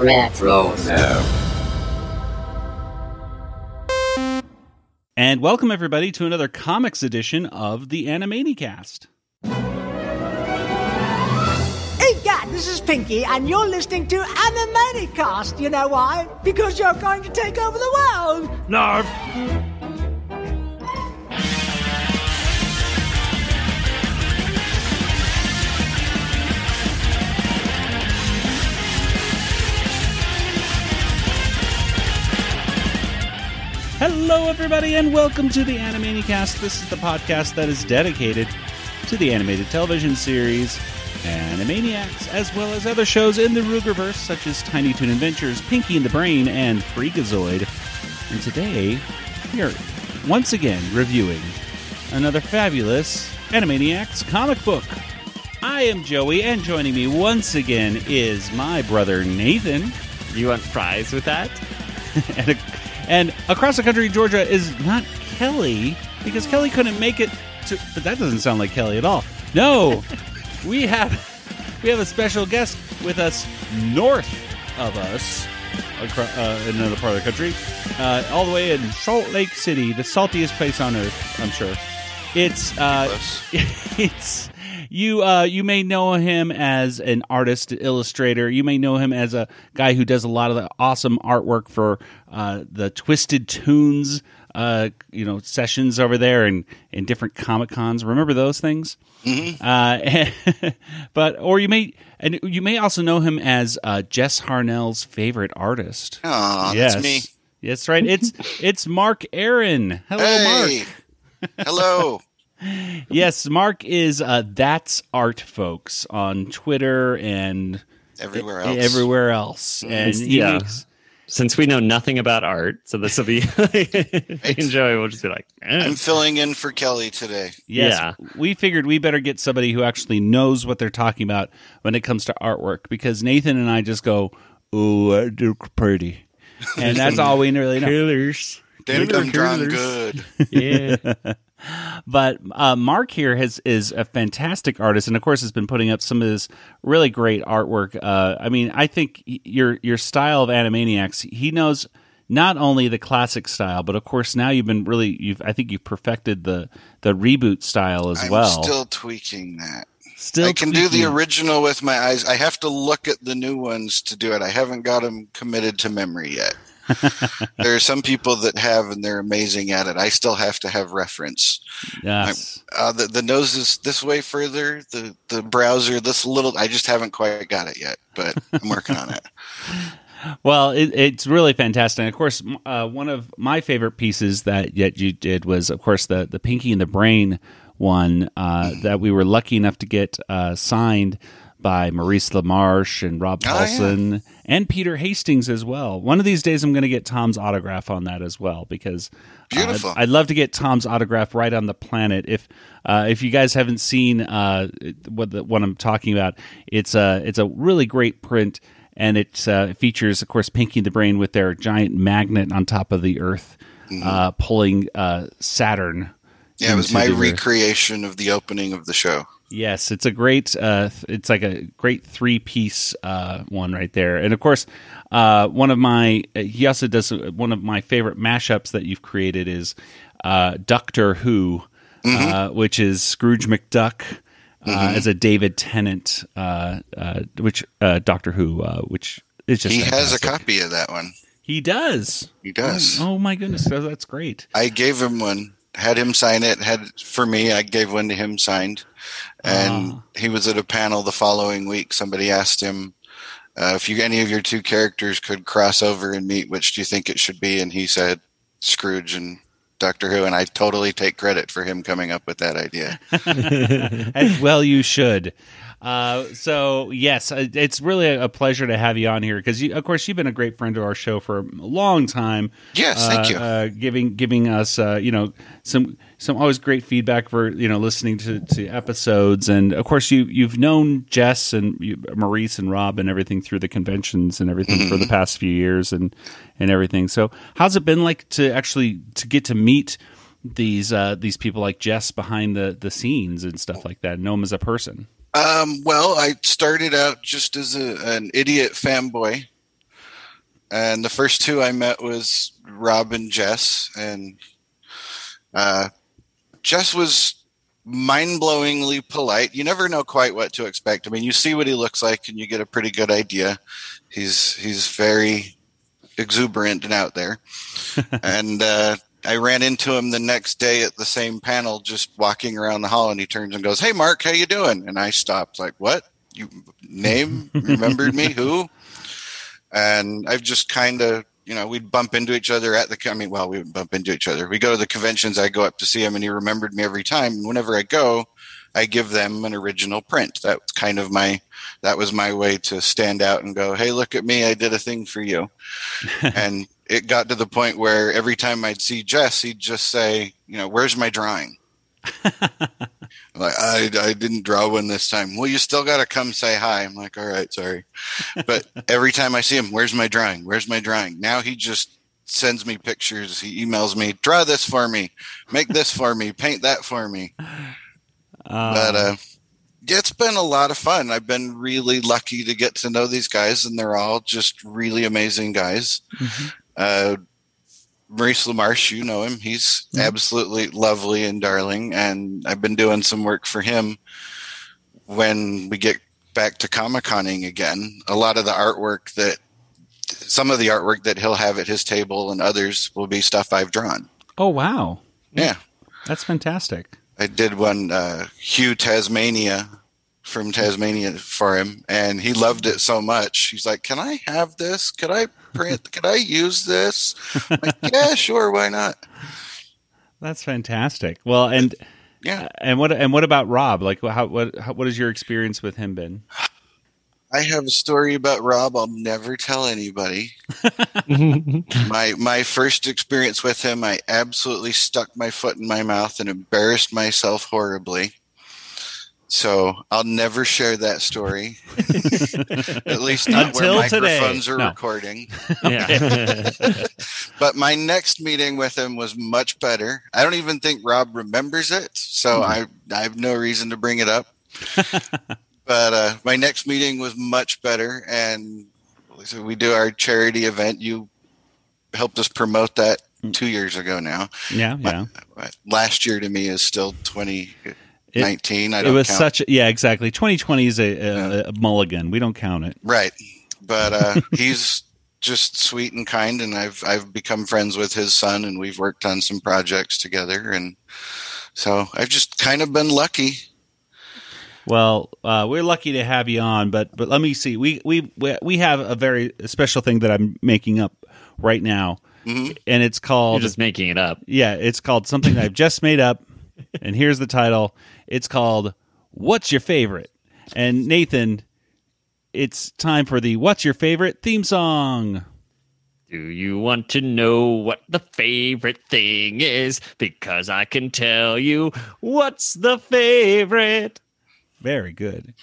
Retro And welcome everybody to another comics edition of the Animanicast. Hey, Dad, this is Pinky, and you're listening to Animanicast. You know why? Because you're going to take over the world. Narf. Hello everybody and welcome to the Animanicast. This is the podcast that is dedicated to the animated television series Animaniacs, as well as other shows in the Rueggerverse such as Tiny Toon Adventures, Pinky and the Brain, and Freakazoid. And today we are once again reviewing another fabulous Animaniacs comic book. I am Joey, and joining me once again is my brother Nathan. Do you want fries with that? and, and across the country, Georgia is not Kelly because Kelly couldn't make it to. But that doesn't sound like Kelly at all. No, we have we have a special guest with us north of us, acro- uh, in another part of the country, uh, all the way in Salt Lake City, the saltiest place on earth. I'm sure. It's uh, it's you uh, you may know him as an artist illustrator. You may know him as a guy who does a lot of the awesome artwork for uh, the twisted tunes uh, you know sessions over there and in different comic cons remember those things? Uh, but or you may and you may also know him as uh, jess harnell's favorite artist. Aw, yes. that's me. that's right. It's it's mark aaron. Hello Hey. mark. Hello. yes, Mark is uh, that's art, folks, on Twitter and Everywhere else. everywhere else. And yeah. makes- Since we know nothing about art, so this will be enjoy. We'll just be like, eh. I'm filling in for Kelly today. yes, Yeah. we figured we better get somebody who actually knows what they're talking about when it comes to artwork because Nathan and I just go, "Ooh, that look pretty," and that's all we really know. killers. Them Killer done drawn good. Yeah, But uh, Mark here has is a fantastic artist, and of course has been putting up some of this really great artwork. Uh, I mean, I think your your style of Animaniacs, he knows not only the classic style, but of course now you've been really you've I think you've perfected the the reboot style as I'm well. still tweaking that. Still I can do the original with my eyes. I have to look at the new ones to do it. I haven't got them committed to memory yet. there are some people that have, and they're amazing at it. I still have to have reference. Yes. Uh, the, the nose is this way further. The the browser this little. I just haven't quite got it yet, but I'm working on it. Well, it, it's really fantastic. And of course, uh, one of my favorite pieces that yet you did was, of course, the the Pinky and the Brain one uh, that we were lucky enough to get uh, signed by Maurice LaMarche and Rob Oh, yeah. Paulsen and Peter Hastings as well. One of these days, I'm going to get Tom's autograph on that as well because uh. I'd, I'd love to get Tom's autograph right on the planet. If uh, if you guys haven't seen uh, what the, what I'm talking about, it's a it's a really great print and it uh, features, of course, Pinky the Brain with their giant magnet on top of the Earth, uh, pulling uh, Saturn. Mm-hmm. Yeah, it was my the recreation of the opening of the show. Yes, it's a great. Uh, it's like a great three piece uh, one right there, and of course, uh, one of my uh, he also does one of my favorite mashups that you've created is uh, Doctor Who, uh, which is Scrooge McDuck. Uh, As a David Tennant, uh, uh, which uh, Doctor Who, uh, which is just he has a copy of that one. He does. He does. Oh my goodness, that- that's great. I gave him one. Had him sign it. Had for me. I gave one to him signed, and Ah. he was at a panel the following week. Somebody asked him uh, if you any of your two characters could cross over and meet. Which do you think it should be? And he said Scrooge and Doctor Who. And I totally take credit for him coming up with that idea. As well, you should. Uh, so yes, uh, it's really a pleasure to have you on here because, of course, you've been a great friend to our show for a long time. Yes, thank Uh, you. Uh, giving giving us, uh, you know, some some always great feedback for you know listening to, to episodes, and of course you you've known Jess and you, Maurice and Rob and everything through the conventions and everything for the Mm-hmm. past few years and and everything. So how's it been like to actually to get to meet these uh, these people like Jess behind the the scenes and stuff like that, know him as a person? Um, well, I started out just as a, an idiot fanboy and the first two I met was Rob and Jess, and uh, Jess was mind-blowingly polite. You never know quite what to expect. I mean, you see what he looks like, and you get a pretty good idea. He's he's very exuberant and out there, and uh, I ran into him the next day at the same panel, just walking around the hall, and he turns and goes, "Hey, Mark, how you doing?" And I stopped, like, "What? You name remembered me? Who?" And I've just kind of, you know, we'd bump into each other at the. I mean, well, we would bump into each other. We go to the conventions. I go up to see him, and he remembered me every time. And whenever I go, I give them an original print. That's kind of my. That was my way to stand out and go, "Hey, look at me! I did a thing for you." and it got to the point where every time I'd see Jess, he'd just say, you know, where's my drawing? like, I, I didn't draw one this time. Well, you still got to come say hi. I'm like, all right, sorry. But every time I see him, where's my drawing? Where's my drawing? Now he just sends me pictures. He emails me, draw this for me, make this for me, paint that for me. but, uh, it's been a lot of fun. I've been really lucky to get to know these guys, and they're all just really amazing guys. Uh, Maurice LaMarche, you know him. He's absolutely lovely and darling, and I've been doing some work for him. When we get back to Comic Conning again, a lot of the artwork that some of the artwork that he'll have at his table and others will be stuff I've drawn. Oh wow, Yeah. that's fantastic. I did one uh, Hugh Tasmania from Tasmania for him, and he loved it so much. He's like, "Can I have this? Could I print? Could I use this?" Like, yeah, sure, why not? That's fantastic. Well, and Yeah, uh, and what and what about Rob? Like, how what how, what has your experience with him been? I have a story about Rob. I'll never tell anybody. my my first experience with him, I absolutely stuck my foot in my mouth and embarrassed myself horribly. So I'll never share that story. At least not Until where today. microphones are No. recording. yeah. But my next meeting with him was much better. I don't even think Rob remembers it, so I I have no reason to bring it up. but uh, my next meeting was much better, and so we do our charity event. You helped us promote that two years ago now. Yeah, yeah. But last year to me is still 2019. I It don't was count. such yeah, exactly. 2020 is a, a, a mulligan. We don't count it. Right. But uh, he's just sweet and kind, and I've I've become friends with his son, and we've worked on some projects together, and so I've just kind of been lucky. Well, uh, we're lucky to have you on, but but let me see. We we we- we have a very special thing that I'm making up right now, Mhm. and it's You're called just making it up. yeah, it's called something that I've just made up, and here's the title. It's called "What's Your Favorite?" And Nathan, it's time for the "What's Your Favorite" theme song. Do you want to know what the favorite thing is? Because I can tell you what's the favorite. Very good.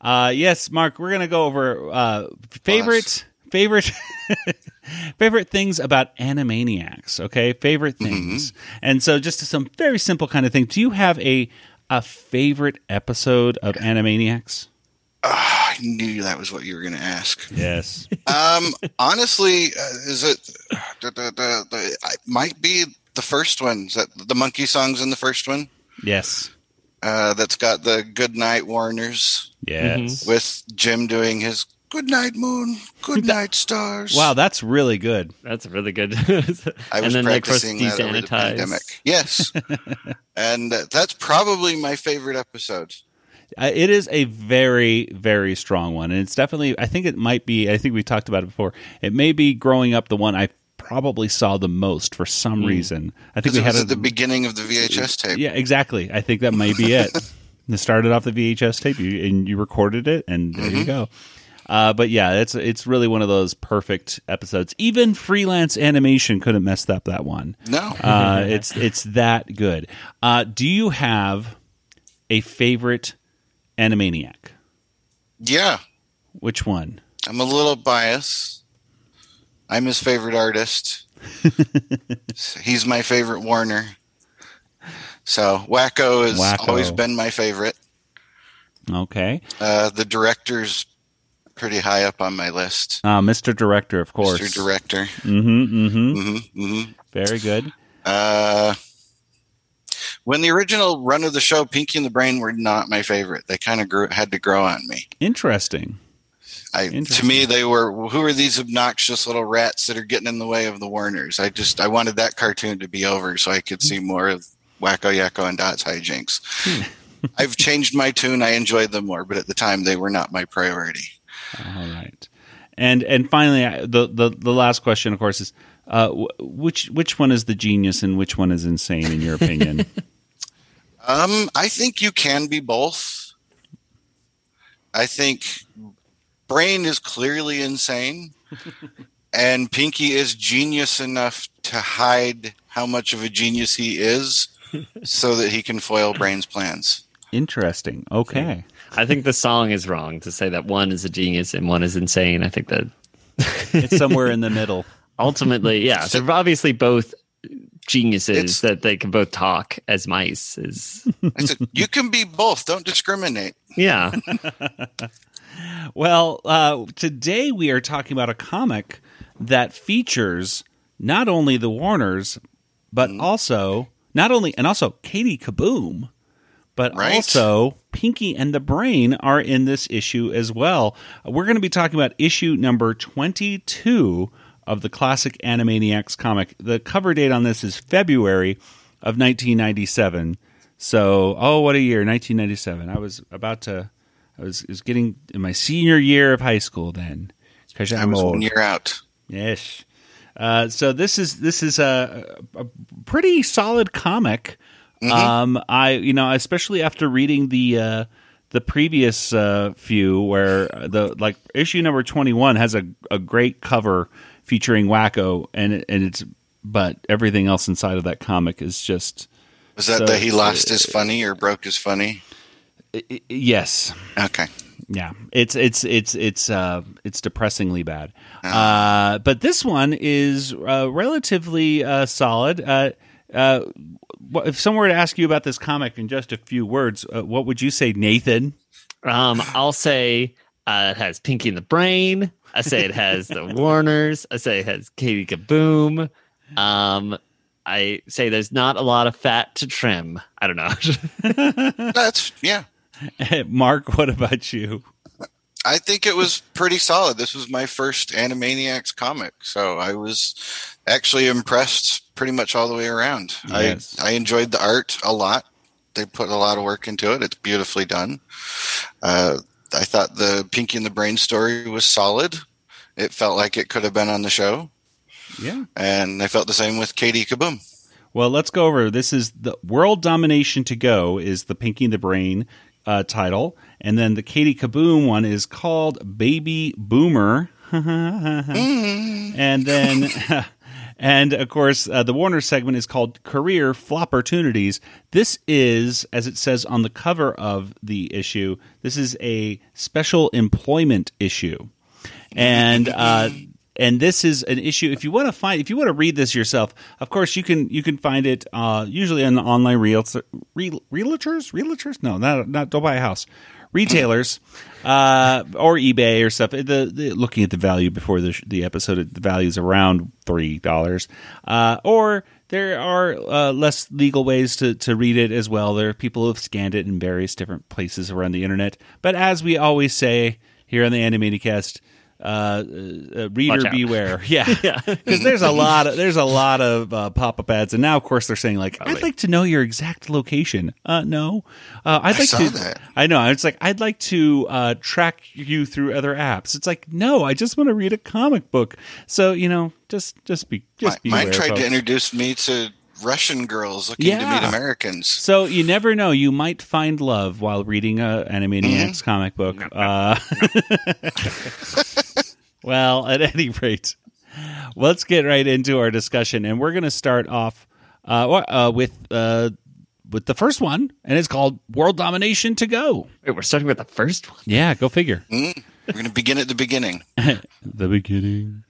Uh, yes, Mark, we're gonna go over uh, favorite favorite favorite things about Animaniacs. Okay, favorite things, and so just some very simple kind of thing. Do you have a a favorite episode of Animaniacs? Ah, I knew that was what you were going to ask. Yes. Um, honestly, uh, is it the, the, the, the, it might be the first one? Is that the monkey songs in the first one? yes. Uh, that's got the Good Night Warners Yes. with Jim doing his Good Night Moon, Good Night Stars. Wow, that's really good. That's really good. I was and then, of course, practicing that over the pandemic. Yes, and uh, that's probably my favorite episode. Uh, it is a very, very strong one, and it's definitely. I think it might be. I think we talked about it before. It may be growing up the one I probably saw the most for some reason. I think we it had was a, at the beginning of the VHS tape. Yeah, exactly. I think that may be it. it started off the VHS tape, you, and you recorded it, and there you go. Uh, but yeah, it's it's really one of those perfect episodes. Even freelance animation couldn't mess up that one. No, Uh, it's it's that good. Uh, do you have a favorite Animaniac? yeah, Which one? I'm a little biased. I'm his favorite artist. He's my favorite Warner. So Wakko has Wakko. always been my favorite. Okay. Uh, the director's pretty high up on my list. Uh, Mr. Director, of course. Mr. Director. Mm-hmm. Mm-hmm. hmm hmm Very good. Uh, when the original run of the show, Pinky and the Brain were not my favorite. They kind of grew had to grow on me. Interesting. I, to me, they were who are these obnoxious little rats that are getting in the way of the Warners? I just I wanted that cartoon to be over so I could see more of Wakko Yakko and Dot's hijinks. I've changed my tune. I enjoyed them more, but at the time they were not my priority. All right. And and finally, I- the the, the last question, of course, is uh, wh- which which one is the genius and which one is insane in your opinion? Um, I think you can be both. I think Brain is clearly insane, and Pinky is genius enough to hide how much of a genius he is, so that he can foil Brain's plans. Interesting. Okay. I think the song is wrong to say that one is a genius and one is insane. I think that It's somewhere in the middle. ultimately, yeah, they're obviously both geniuses It's- that they can both talk as mice. Is I said, "You can be both. Don't discriminate." yeah, Well, uh, today we are talking about a comic that features not only the Warners, but also not only and also Katie Kaboom, but Right. also Pinky and the Brain are in this issue as well. We're going to be talking about issue number twenty-two of the classic Animaniacs comic. The cover date on this is February of nineteen ninety-seven. So, oh, what a year, nineteen ninety-seven. I was about to. I was, was getting in my senior year of high school then. Because I I'm was old. one year out. Yes. Uh, so this is this is a, a pretty solid comic. Um, I you know especially after reading the uh, the previous uh, few where the like issue number twenty one has a, a great cover featuring Wakko and it- and it's but everything else inside of that comic is just Was that So, that he lost his funny or broke his funny? yes Okay. Yeah, it's it's it's it's uh it's depressingly bad. Uh, but this one is uh, relatively uh, solid. Uh, uh, if someone were to ask you about this comic in just a few words, uh, what would you say, Nathan? um, I'll say uh, it has Pinky in the Brain. I say it has the Warners. I say it has Katie Kaboom. Um, I say there's not a lot of fat to trim. I don't know. That's yeah. Mark, what about you? I think it was pretty solid. This was my first Animaniacs comic, so I was actually impressed pretty much all the way around. Yes. I I enjoyed the art a lot. They put a lot of work into it. It's beautifully done. Uh, I thought the Pinky and the Brain story was solid. It felt like it could have been on the show, Yeah. and I felt the same with Katie Kaboom. Well, let's go over. This is the World Domination to Go is the Pinky and the Brain uh, title, and then the Katie Kaboom one is called Baby Boomer, and then. And of course, uh, the Warner segment is called Career Flopportunities. This is, as it says on the cover of the issue, this is a special employment issue and uh, and this is an issue. If you want to find, if you want to read this yourself, of course you can. You can find it uh, usually on the online realtor, real, realtors, realtors. No, not not don't buy a house. Retailers uh, or eBay or stuff. The, the looking at the value before the the episode, the value is around three dollars. Uh, or there are uh, less legal ways to, to read it as well. There are people who have scanned it in various different places around the internet. But as we always say here on the Animanicast, uh, uh, reader beware. Yeah, Yeah. because there's a lot of there's a lot of uh, pop up ads, and now of course they're saying like, I'd like to know your exact location. Uh, no, uh, I'd I like saw to. that. I know. It's like I'd like to uh, track you through other apps. It's like no, I just want to read a comic book. So you know, just just be just Mi- beware. Mine tried folks. to introduce me to Russian girls looking Yeah. to meet Americans. So you never know. You might find love while reading a Animaniacs comic book. Uh, well, at any rate, let's get right into our discussion, and we're going to start off uh, uh, with uh, with the first one, and it's called "World Domination to Go." Wait, we're starting with the first one. Yeah, go figure. Mm, we're going to begin at the beginning. the beginning.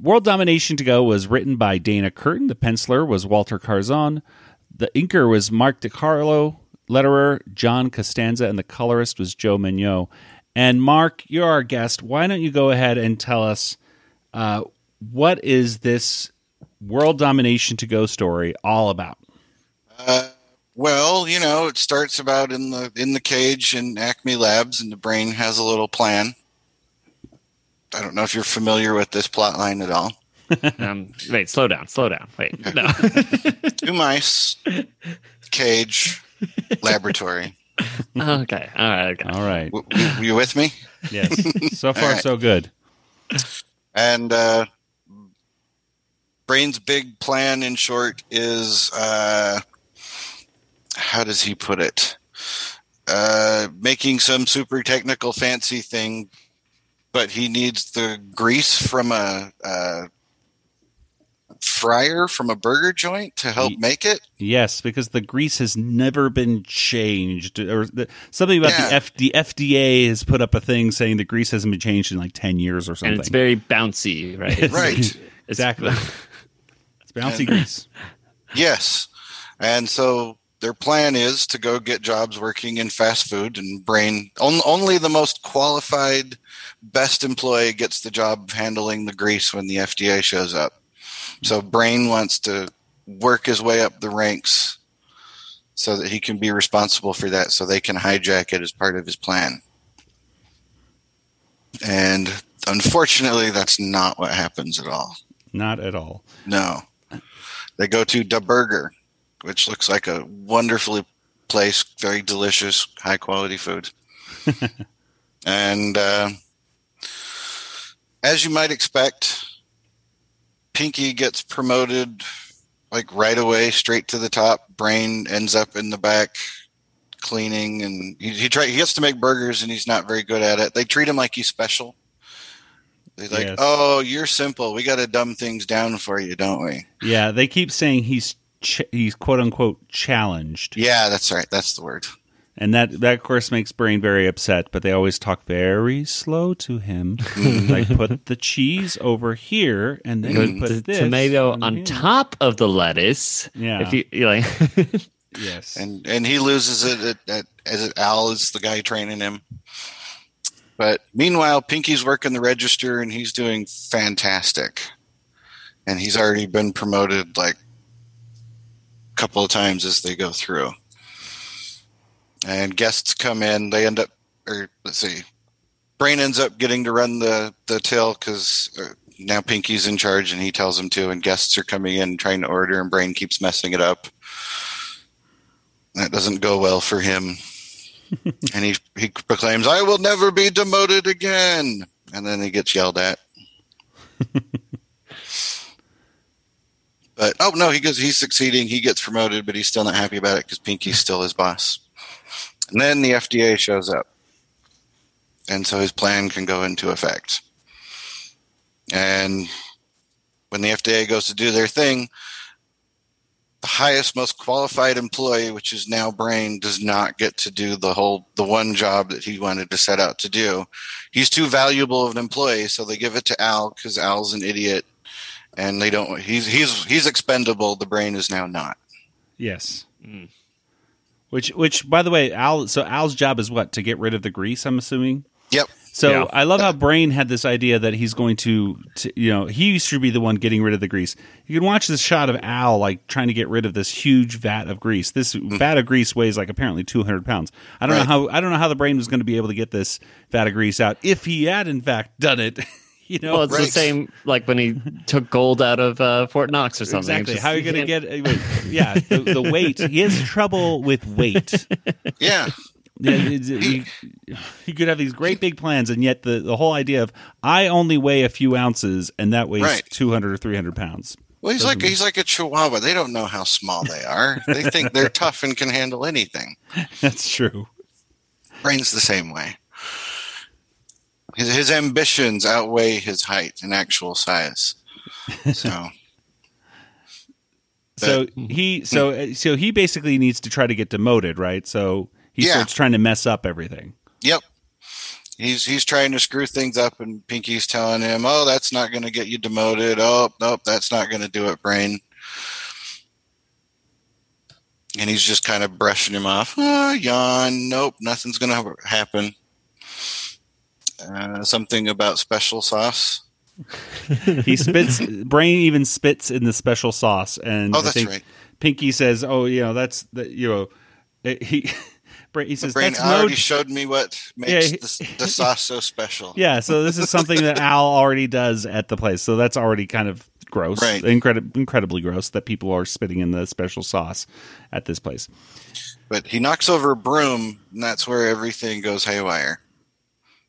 World Domination to Go was written by Dana Curtin. The penciler was Walter Carzon. the inker was Mark DeCarlo, letterer John Costanza, and the colorist was Joe Mignot. And Mark, you're our guest. Why don't you go ahead and tell us uh, what is this world domination to go story all about? Uh, well, you know, it starts about in the in the cage in Acme Labs, and the brain has a little plan. I don't know if you're familiar with this plot line at all. Um, wait, slow down, slow down. Wait, no. Two mice, cage, laboratory. okay, all right, okay. All right. W- w- you with me? Yes. So far, All right. so good. And uh, Brain's big plan, in short, is uh, how does he put it? Uh, making some super technical, fancy thing, but he needs the grease from a, a fryer from a burger joint to help Ye- make it. Yes, because the grease has never been changed, or the, something about the, F, the FDA has put up a thing saying the grease hasn't been changed in like ten years or something. And it's very bouncy, right? It's- Right. it's- exactly. it's bouncy And- grease. Yes. And so their plan is to go get jobs working in fast food and brain on, only the most qualified best employee gets the job of handling the grease when the FDA shows up. So brain wants to work his way up the ranks so that he can be responsible for that so they can hijack it as part of his plan. And unfortunately that's not what happens at all. Not at all. No. They go to Da Burger, which looks like a wonderfully placed, very delicious, high quality food. and uh, as you might expect, Pinky gets promoted like right away, straight to the top. Brain ends up in the back cleaning, and he he, try, he gets to make burgers, and he's not very good at it. They treat him like he's special. They're like, Yes. "Oh, you're simple. We got to dumb things down for you, don't we?" Yeah, they keep saying he's ch- he's quote unquote challenged, Yeah, that's right. That's the word. And that that of course makes Brain very upset. But they always talk very slow to him, mm-hmm. like put the cheese over here, and then you Put put the this tomato on on here. top of the lettuce. Yeah. If you you're like Yes, and and he loses it at, at, as Al is the guy training him. But meanwhile, Pinky's working the register and he's doing fantastic, and he's already been promoted like a couple of times as they go through. And guests come in. They end up, or let's see, Brain ends up getting to run the the till because uh, now Pinky's in charge and he tells him to. And guests are coming in trying to order, and Brain keeps messing it up that doesn't go well for him. and he he proclaims, "I will never be demoted again." And then he gets yelled at. but oh no, he goes. He's succeeding. He gets promoted, but he's still not happy about it because Pinky's still his boss. And then the FDA shows up, and so his plan can go into effect. And when the FDA goes to do their thing, the highest, most qualified employee, which is now Brain, does not get to do the whole, the one job that he wanted to set out to do. He's too valuable of an employee, so they give it to Al because Al's an idiot, and they don't. He's he's he's expendable. The Brain is now not. yes. Mm. Which which by the way, Al. So Al's job is what to get rid of the grease. I'm assuming. Yep. So Yeah. I love how Brain had this idea that he's going to, to, you know, he used to be the one getting rid of the grease. You can watch this shot of Al like trying to get rid of this huge vat of grease. This mm. vat of grease weighs like apparently 200 pounds. I don't Right. know how I don't know how the Brain was going to be able to get this vat of grease out if he had in fact done it. you know, well, it's the same like when he took gold out of uh, Fort Knox or something. exactly. Just- how are you going to get? uh, Wait, yeah, the, the weight. He has trouble with weight. Yeah. Yeah, it's- he, he could have these great big plans, and yet the, the whole idea of I only weigh a few ounces, and that weighs Right. two hundred or three hundred pounds. Well, he's like he's like a chihuahua. They don't know how small they are. They think they're tough and can handle anything. That's true. Brain's the same way. His his ambitions outweigh his height and actual size. So So he so so he basically needs to try to get demoted, right? So he Yeah. starts trying to mess up everything. Yep. He's he's trying to screw things up, and Pinky's telling him, "Oh, that's not going to get you demoted. Oh, nope, that's not going to do it, Brain." and he's just kind of brushing him off. Oh, yawn. Nope, nothing's going to happen. Uh, something about special sauce. He spits. Brain even spits in the special sauce, and Oh, I that's right. Pinky says, "Oh, you know, that's the you know." it- He he says Brain that's no already showed me what makes he- the, the sauce so special. Yeah, so this is something that Al already does at the place. So that's already kind of gross, Right. Incredi- incredibly gross that people are spitting in the special sauce at this place. But he knocks over a broom, and that's where everything goes haywire.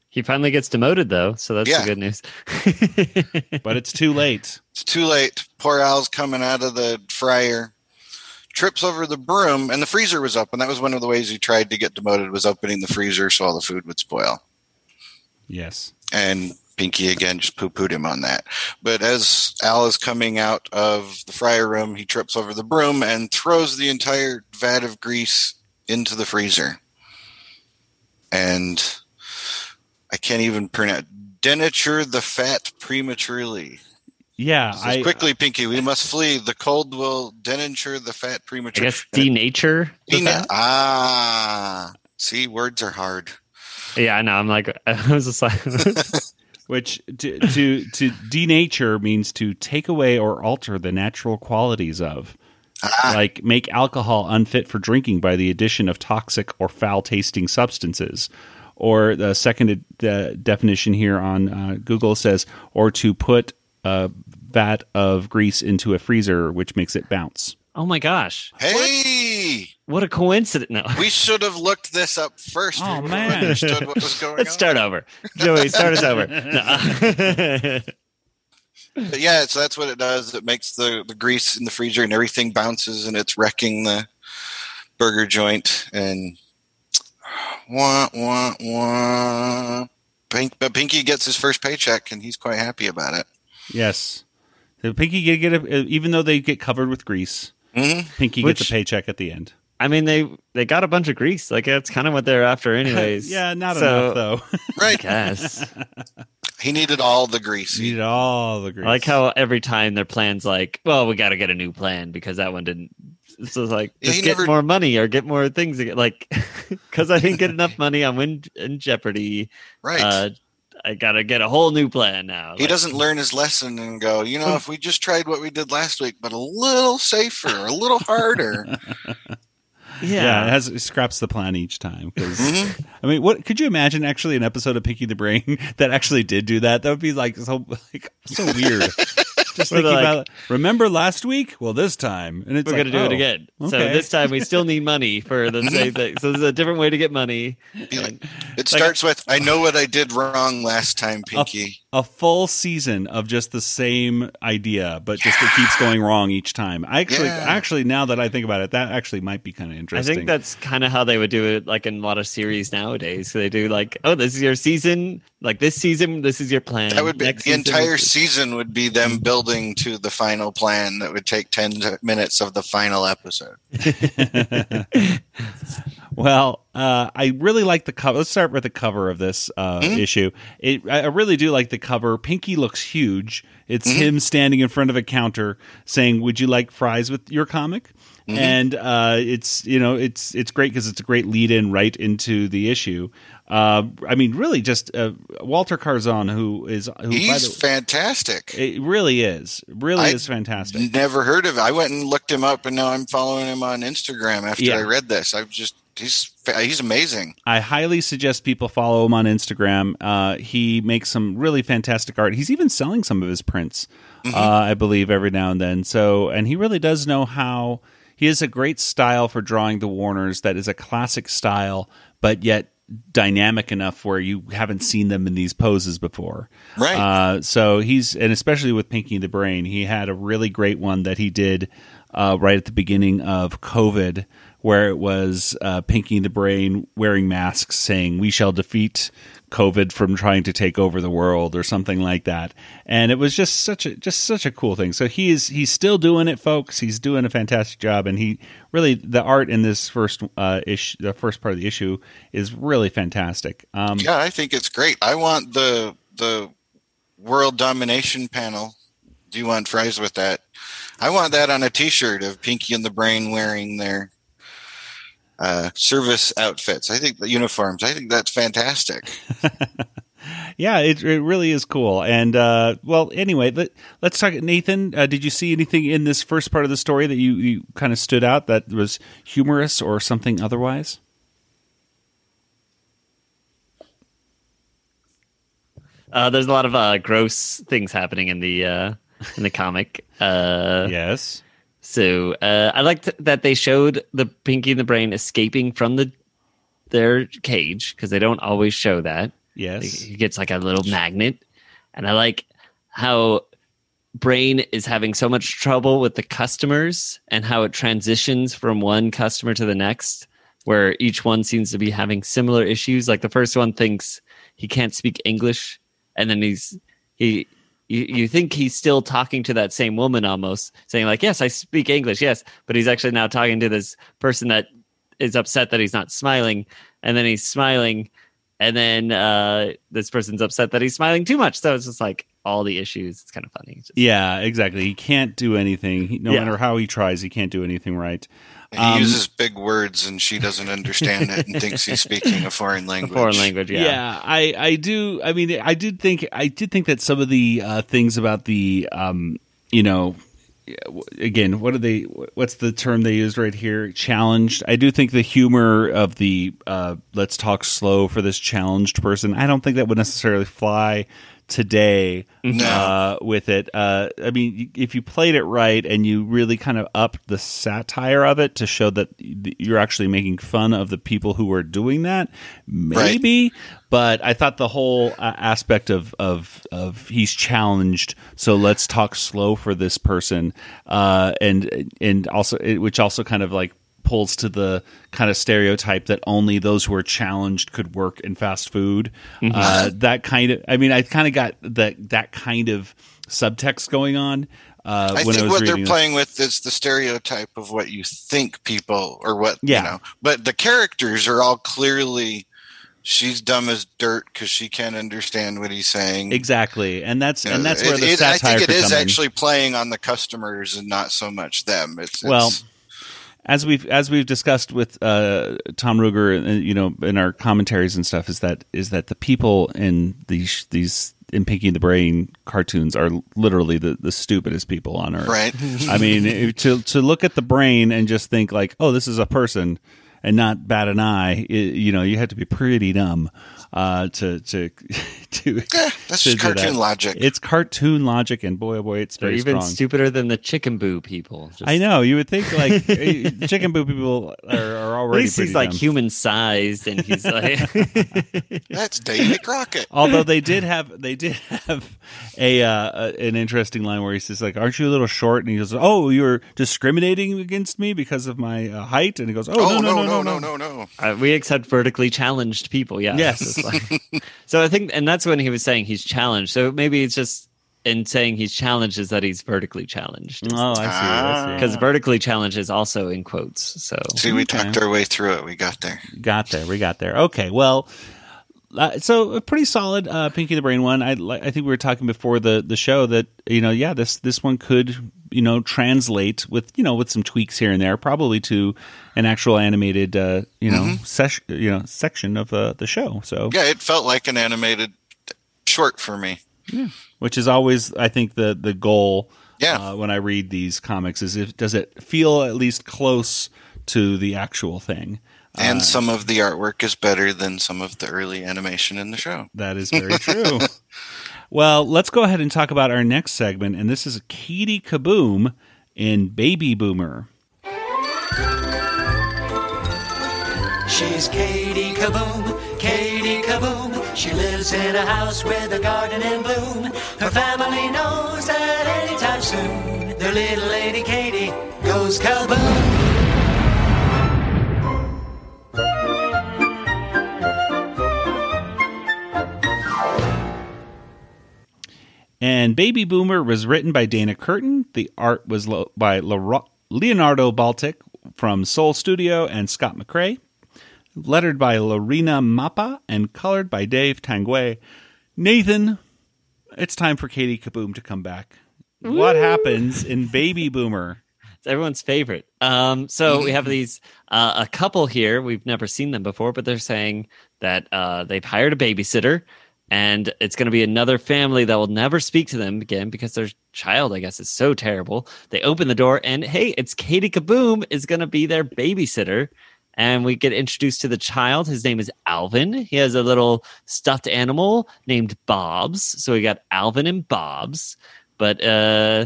He finally gets demoted though, so that's Yeah. the good news. But it's too late. It's too late. Poor Al's coming out of the fryer, trips over the broom, and the freezer was up. And that was one of the ways he tried to get demoted was opening the freezer so all the food would spoil. Yes. And Pinky again just poo pooed him on that. But as Al is coming out of the fryer room, he trips over the broom and throws the entire vat of grease into the freezer. And I can't even pronounce denature the fat prematurely. Yeah, Says, I quickly, Pinky, we must flee. The cold will denature the fat I prematurely. guess denature. the Dena- fat? ah, see, words are hard. Yeah, I know. I'm like, I was just like, which to to to denature means to take away or alter the natural qualities of. Ah, like make alcohol unfit for drinking by the addition of toxic or foul tasting substances. Or the second uh, definition here on uh, Google says, or to put a vat of grease into a freezer, which makes it bounce. oh my gosh, hey, what a coincidence! No, we should have looked this up first. Oh, We man. understood what was going let's on. start over. Joey, start us over. No. But yeah, so that's what it does. It makes the, the grease in the freezer and everything bounces and it's wrecking the burger joint. And wah, wah, wah. Pink, but Pinky gets his first paycheck and he's quite happy about it. Yes. So Pinky get, get a, even though they get covered with grease, hmm Pinky Which- gets a paycheck at the end. I mean, they they got a bunch of grease. Like that's kind of what they're after, anyways. yeah, not So, enough though. Right. Yes. He needed all the grease. Need all the grease. I like how every time their plan's like, well, we got to get a new plan because that one didn't. So it's like, Yeah, just he get never- more money or get more things. To get, like, because I didn't get enough money on Win in Jeopardy. right. Uh, I got to get a whole new plan now. he Like, doesn't learn his lesson and go, you know, if we just tried what we did last week, but a little safer, a little harder. Yeah, Yeah. it has it scraps the plan each time. Because Mhm. I mean, what could you imagine? Actually, an episode of Pinky the Brain that actually did do that. That would be like so like so weird. Just thinking they're about. Remember last week? Well, this time, and it's We're like, gonna do it oh, again. So okay. this time we still need money for the same thing. So there's a different way to get money. Be like- And- It Like- starts with, I know what I did wrong last time, oh. Pinky. A full season of just the same idea, but just it keeps going wrong each time. I actually, Yeah. actually, now that I think about it, that actually might be kind of interesting. I think that's kind of how they would do it, like in a lot of series nowadays. So they do like, oh, this is your season. Like this season, this is your plan. That would be Next the season, entire this is- season would be them building to the final plan that would take 10 minutes of the final episode. Well, uh, I really like the cover. Let's start with the cover of this uh, Mhm. issue. It, I really do like the cover. Pinky looks huge. It's Mhm. him standing in front of a counter saying, "Would you like fries with your comic?" Mhm. And uh, it's you know it's it's great because it's a great lead in right into the issue. Uh, I mean, really, just uh, Walter Carzon, who is who He's the, fantastic. it really is really I- is fantastic. Never heard of it. I went and looked him up and now I'm following him on Instagram after Yeah. I read this. I've just, he's, he's amazing. I highly suggest people follow him on Instagram. Uh, he makes some really fantastic art. He's even selling some of his prints, Mm-hmm. uh, I believe, every now and then. So, and he really does know how. He has a great style for drawing the Warners that is a classic style, but yet dynamic enough where you haven't seen them in these poses before. Right. Uh, so he's, and especially with Pinky the Brain, he had a really great one that he did uh, right at the beginning of COVID, where it was uh, Pinky the Brain wearing masks saying, We shall defeat COVID from trying to take over the world or something like that. And it was just such a just such a cool thing. So he's he's still doing it, folks. He's doing a fantastic job and he really the art in this first uh issue the first part of the issue is really fantastic. Um yeah, I think it's great. I want the, the world domination panel. Do you want fries with that? I want that on a t-shirt of Pinky and the Brain wearing their uh, service outfits. I think the uniforms. I think that's fantastic. Yeah, it, it really is cool. And uh, well, anyway, let, us talk. Nathan, uh, did you see anything in this first part of the story that you, you kind of stood out that was humorous or something otherwise? Uh, there's a lot of uh, gross things happening in the uh, in the comic. Uh, yes. So uh, I liked that they showed the Pinky and the Brain escaping from the their cage because they don't always show that. Yes. He gets like a little magnet. And I like how Brain is having so much trouble with the customers and how it transitions from one customer to the next, where each one seems to be having similar issues. Like the first one thinks he can't speak English, and then he's he you, you think he's still talking to that same woman almost saying like yes i speak english yes but he's actually now talking to this person that is upset that he's not smiling and then he's smiling and then uh, this person's upset that he's smiling too much. So it's just like all the issues. It's kind of funny. Just, yeah, exactly. He can't do anything. He, no Yeah. matter how he tries, he can't do anything right. And Um, he uses big words, and she doesn't understand it and thinks he's speaking a foreign a language. foreign language. Yeah. Yeah. I, I do. I mean, I did think I did think that some of the uh, things about the, um, you know, again, what are they? What's the term they used right here? Challenged. I do think the humor of the uh, let's talk slow for this challenged person. I don't think that would necessarily fly today No. uh, with it. Uh, I mean, if you played it right and you really kind of upped the satire of it to show that you're actually making fun of the people who are doing that, maybe. But I thought the whole uh, aspect of, of of he's challenged, so let's talk slow for this person, uh, and and also which also kind of like pulls to the kind of stereotype that only those who are challenged could work in fast food. Uh, that kind of, I mean, I kind of got that that kind of subtext going on. Uh, I when I think was what they're this. playing with is the stereotype of what you think people or what Yeah. you know. But the characters are all clearly she's dumb as dirt because she can't understand what he's saying. exactly, and that's You know, and that's where it- the it- I satire think it is actually playing on the customers and not so much them. It's, Well, it's- as we've as we've discussed with uh, Tom Ruegger, uh, you know, in our commentaries and stuff, is that is that the people in these these in Pinky the Brain cartoons are literally the, the stupidest people on earth. right. I mean, to to look at the brain and just think like, oh, this is a person, and not bat an eye. i you know, you have to be pretty dumb uh, to to to. Yeah, that's to just do that. cartoon logic. It's cartoon logic, and boy, oh boy, it's They're very even strong. stupider than the chicken boo people. Just- I know. You would think like eh, chicken boo people are, are At already least he's pretty like human sized, and he's like, That's Davy Crockett. Although they did have they did have a, uh, a an interesting line where he says like, "Aren't you a little short?" And he goes, "Oh, you're discriminating against me because of my uh, height." And he goes, "Oh, Oh no, no, no, no, no, no. uh, we accept vertically challenged people. Yeah. Yes. It's like- so I think, and that's when he was saying he's challenged. So maybe it's just in saying he's challenged is that he's vertically challenged. Oh, I see. I ah. see. Because vertically challenged is also in quotes. So See, we Okay. talked our way through it. We got there. got there. We got there. Okay. Well, uh, so a pretty solid uh, Pinky the Brain one. I I think we were talking before the the show that you know yeah this this one could you know translate with you know with some tweaks here and there probably to an actual animated uh, you know sesh- you know section of uh, the show. So Yeah, it felt like an animated short for me. which is always I think the the goal. Yeah. Uh, when I read these comics, is if does it feel at least close to the actual thing? And uh, some of the artwork is better than some of the early animation in the show. That is very true. well, let's go ahead and talk about our next segment, and this is Katie Kaboom in Baby Boomer. She's Katie Kaboom, Katie Kaboom. She lives in a house with a garden in bloom. Her family knows that anytime soon, their little lady Katie goes kaboom. And Baby Boomer was written by Dana Curtin. The art was lo- by Leonardo Baltic from Soul Studio and Scott McCrae. Lettered by Lorena Mappa and colored by Dave Tanguay. Nathan, it's time for Katie Kaboom to come back. What happens in Baby Boomer? It's everyone's favorite. Um, so we have these uh, a couple here. We've never seen them before, but they're saying that uh, they've hired a babysitter, and it's going to be another family that will never speak to them again because their child, I guess, is so terrible. They open the door, and hey, it's Katie Kaboom is going to be their babysitter. And we get introduced to the child. His name is Alvin. He has a little stuffed animal named Bobs. So we got Alvin and Bobs, but uh,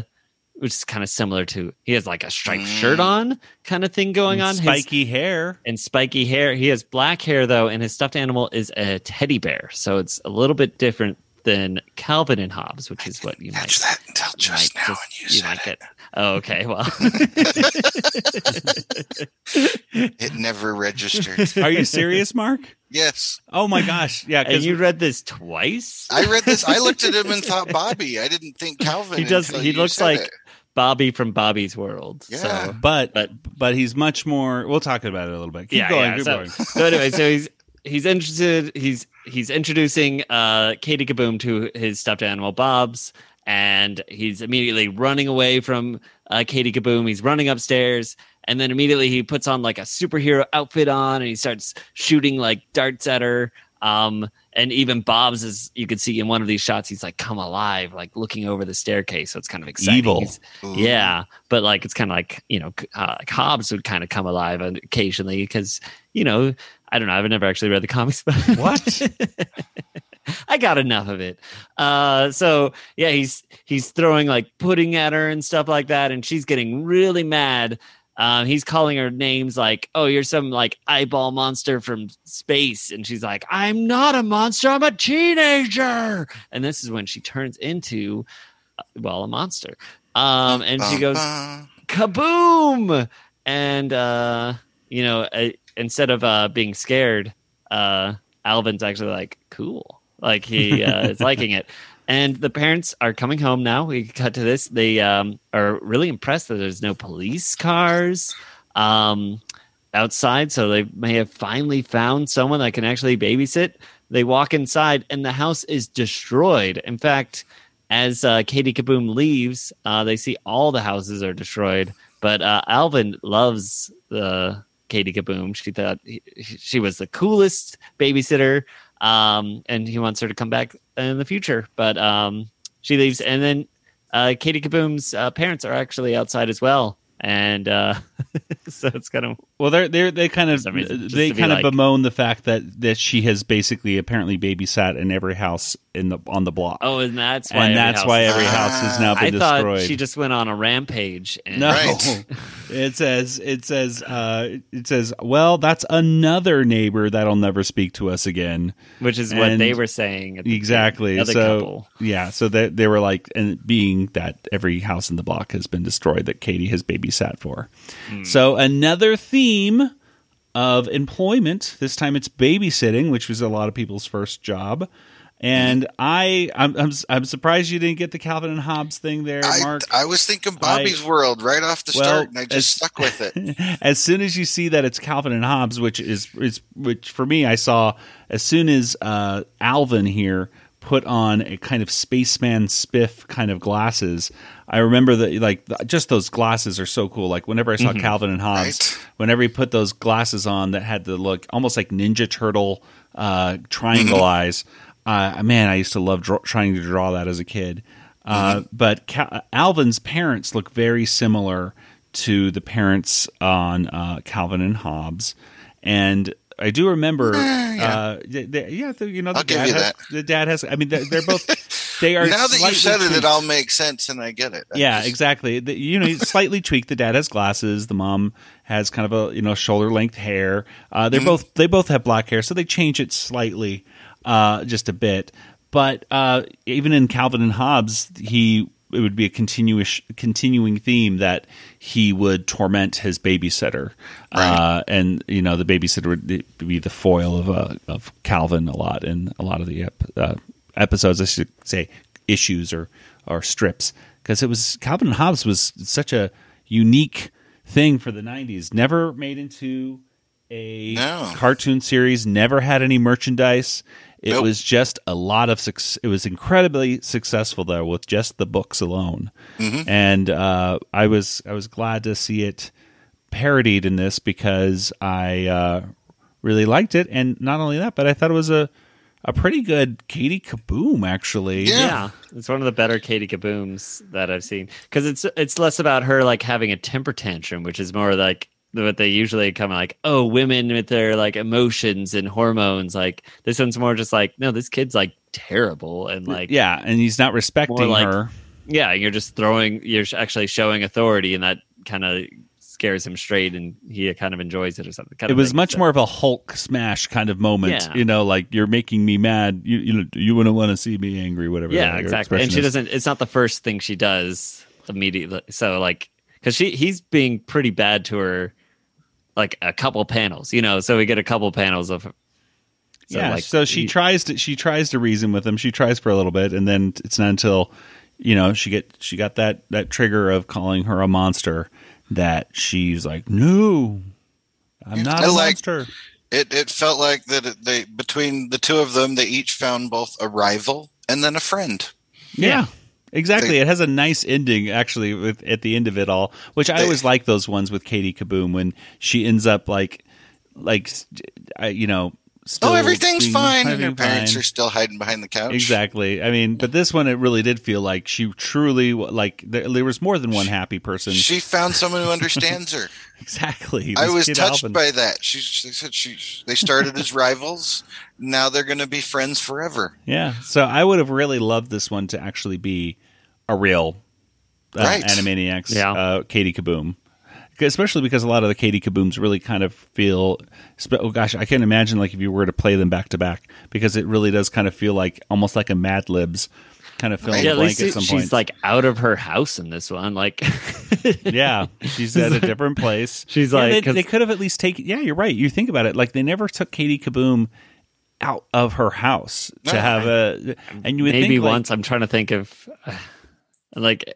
which is kind of similar to he has like a striped mm. shirt on kind of thing going on. His- Spiky hair. and spiky hair. He has black hair though, and his stuffed animal is a teddy bear. So it's a little bit different than Calvin and Hobbes, which is what you might, that until you just might now just- when you said might it. get. Oh, okay, well, It never registered. Are you serious, Mark? yes. Oh my gosh. Yeah, and because you read this twice. I read this. I looked at him and thought Bobby. I didn't think Calvin. he does. He looks like it. Bobby from Bobby's World. Yeah. So but, But- but he's much more. We'll talk about it a little bit. Keep yeah, going. yeah. keep So, going. so anyway, so he's he's interested. He's he's introducing uh, Katie Kaboom to his stuffed animal Bob's, and he's immediately running away from uh, Katie Kaboom. He's running upstairs, and then immediately he puts on like a superhero outfit on, and he starts shooting like darts at her. Um, and even Bob's is you can see in one of these shots, he's like come alive, like looking over the staircase. So it's kind of exciting. Evil. Yeah, but like it's kind of like you know, uh, like Hobbes would kind of come alive occasionally because you know I don't know. I've never actually read the comics, but What? I got enough of it. Uh, so yeah, he's he's throwing like pudding at her and stuff like that, and she's getting really mad. Um, he's calling her names like, "Oh, you're some like eyeball monster from space," and she's like, "I'm not a monster. I'm a teenager." And this is when she turns into, uh, well, a monster. Um, and she goes, kaboom and uh you know uh, instead of uh being scared uh alvin's actually like cool like he uh, is liking it and the parents are coming home now. We cut to this. They um are really impressed that there's no police cars um outside. So they may have finally found someone that can actually babysit. They walk inside and the house is destroyed. In fact as uh, Katie Kaboom leaves, uh, they see all the houses are destroyed. But uh, Alvin loves the Katie Kaboom. She thought he, she was the coolest babysitter, um, and he wants her to come back in the future. But um, she leaves, and then uh, Katie Kaboom's uh, parents are actually outside as well, and uh, so it's kind of Well, they're they they kind of reason, they kind of like- bemoan the fact that that she has basically apparently babysat in every house in the on the block, oh, and that's why and every that's house why every house has now I been thought destroyed. she just went on a rampage. And no, Right. it says it says uh, it says well, that's another neighbor that'll never speak to us again. which is what they were saying. At the Exactly. other so couple. yeah, so they they were like, and being that every house in the block has been destroyed that Katie has babysat for. Hmm. So another theme of employment. This time it's babysitting, which was a lot of people's first job. And I, I'm, I'm, I'm surprised you didn't get the Calvin and Hobbes thing there, I, Mark. I was thinking Bobby's World right off the Well, start, and I just as- stuck with it. as soon as you see that it's Calvin and Hobbes, which is is which for me I saw as soon as uh, Alvin here put on a kind of spaceman spiff kind of glasses. I remember that like just those glasses are so cool. Like whenever I saw Calvin and Hobbes, Right. whenever he put those glasses on that had the look almost like Ninja Turtle uh, triangle eyes. Uh, man, I used to love draw- trying to draw that as a kid. Uh, But Cal- Alvin's parents look very similar to the parents on uh, Calvin and Hobbes, and I do remember. Uh, they- they- yeah, the, you know, the I'll give dad you has, that. The dad has. I mean, they're, they're both. They are now that you said it, it all makes sense, and I get it. I Yeah, just- exactly. The, you know, slightly tweaked. The dad has glasses. The mom has kind of a you know shoulder length hair. Uh, they're both they both have black hair, so they change it slightly, uh, just a bit. But uh, even in Calvin and Hobbes, he it would be a continuous continuing theme that he would torment his babysitter, uh, and you know the babysitter would be the foil of uh, of Calvin a lot in a lot of the ep- uh, episodes. I should say issues or or strips because it was Calvin and Hobbes was such a unique thing for the '90s. Never made into a No. cartoon series. Never had any merchandise. It Nope. was just a lot of success. It was incredibly successful though with just the books alone, and uh, I was I was glad to see it parodied in this because I uh, really liked it, and not only that, but I thought it was a a pretty good Katie Kaboom actually. Yeah. Yeah, it's one of the better Katie Kabooms that I've seen because it's it's less about her like having a temper tantrum, which is more like what they usually come like, oh, women with their like emotions and hormones. Like this one's more just like, no, this kid's like terrible and like yeah, and he's not respecting like- her. yeah, you're just throwing, you're actually showing authority, and that kind of scares him straight, and he kind of enjoys it or something. Kind It was much more of a Hulk smash kind of moment. Yeah. You know, like you're making me mad. You you, you wouldn't want to see me angry, whatever. yeah exactly and she is. doesn't it's not the first thing she does immediately so like because she he's being pretty bad to her like a couple panels you know so we get a couple panels of so yeah, like so she he- tries to she tries to reason with him. She tries for a little bit, and then it's not until you know she get she got that that trigger of calling her a monster that she's like, no, I'm not a like- monster. It it felt like that they between the two of them they each found both a rival and then a friend. Yeah. Exactly. They- it has a nice ending actually with at the end of it all, which I They- always like those ones with Katie Kaboom when she ends up like like you know, still oh, everything's fine, and her parents fine. are still hiding behind the couch. Exactly. I mean, but this one it really did feel like she truly like there, there was more than one happy person. She found someone who understands her. exactly. I was touched Alvin. by that. She, she said she they started as rivals. Now they're going to be friends forever. Yeah. So I would have really loved this one to actually be a real uh, Right. Animaniacs Yeah. uh, Katie Kaboom. Especially because a lot of the Katie Kabooms really kind of feel. Oh gosh, I can't imagine like if you were to play them back to back because it really does kind of feel like almost like a Mad Libs kind of fill in yeah, the at least at some she's point. like out of her house in this one like yeah, she's at a different place. She's Yeah, like- they, 'cause- they could have at least taken. Yeah, you're right. You think about it, like they never took Katie Kaboom out of her house to have a. And you would maybe think, like, once i'm trying to think of uh, like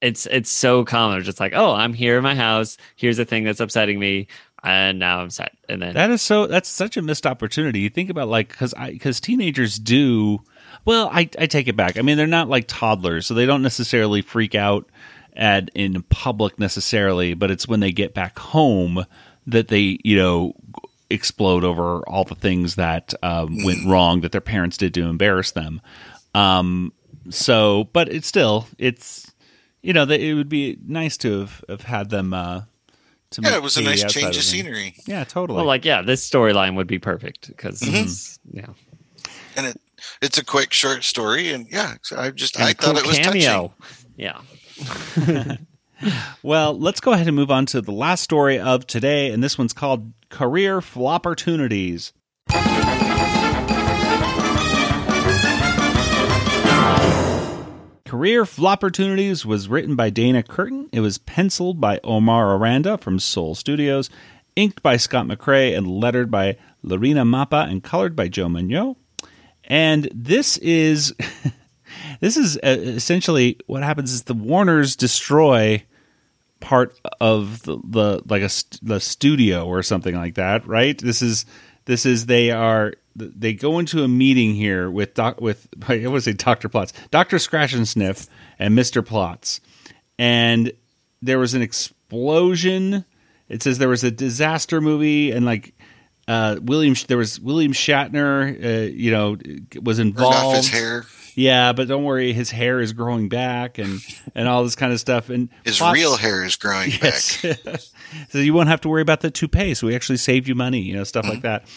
it's it's so common just like oh i'm here in my house here's a thing that's upsetting me and now i'm sad and then That is so. That's such a missed opportunity. You think about like because I because teenagers do. Well, I I take it back. I mean, they're not like toddlers, so they don't necessarily freak out at in public necessarily. But it's when they get back home that they you know explode over all the things that um, went wrong that their parents did to embarrass them. Um. So, but it's still it's you know that it would be nice to have, have had them. Uh, to Yeah, make it was a nice change of of scenery, Yeah, totally. well like yeah this storyline would be perfect because Mm-hmm. yeah and it it's a quick short story. And yeah, I just And I a cool thought it was cameo touching. yeah Well, let's go ahead and move on to the last story of today, and this one's called Career Flopportunities. Career Flopportunities was written by Dana Curtin. It was penciled by Omar Aranda from Soul Studios, inked by Scott McRae, and lettered by Lorena Mappa, and colored by Joe Magnon. And this is this is uh, essentially what happens is the Warners destroy part of the, the like a the studio or something like that, right? This is this is they are they go into a meeting here with doc with I want to say Doctor Plotz, Doctor Scratchansniff, and Mister Plotz, and there was an explosion. It says there was a disaster movie and like. Uh, William, there was William Shatner. Uh, you know, was Burned involved. off his hair. Yeah, but don't worry, his hair is growing back and and all this kind of stuff. And His real hair is growing Yes. back. so you won't have to worry about the toupee. So we actually saved you money, you know, stuff like mm-hmm. that.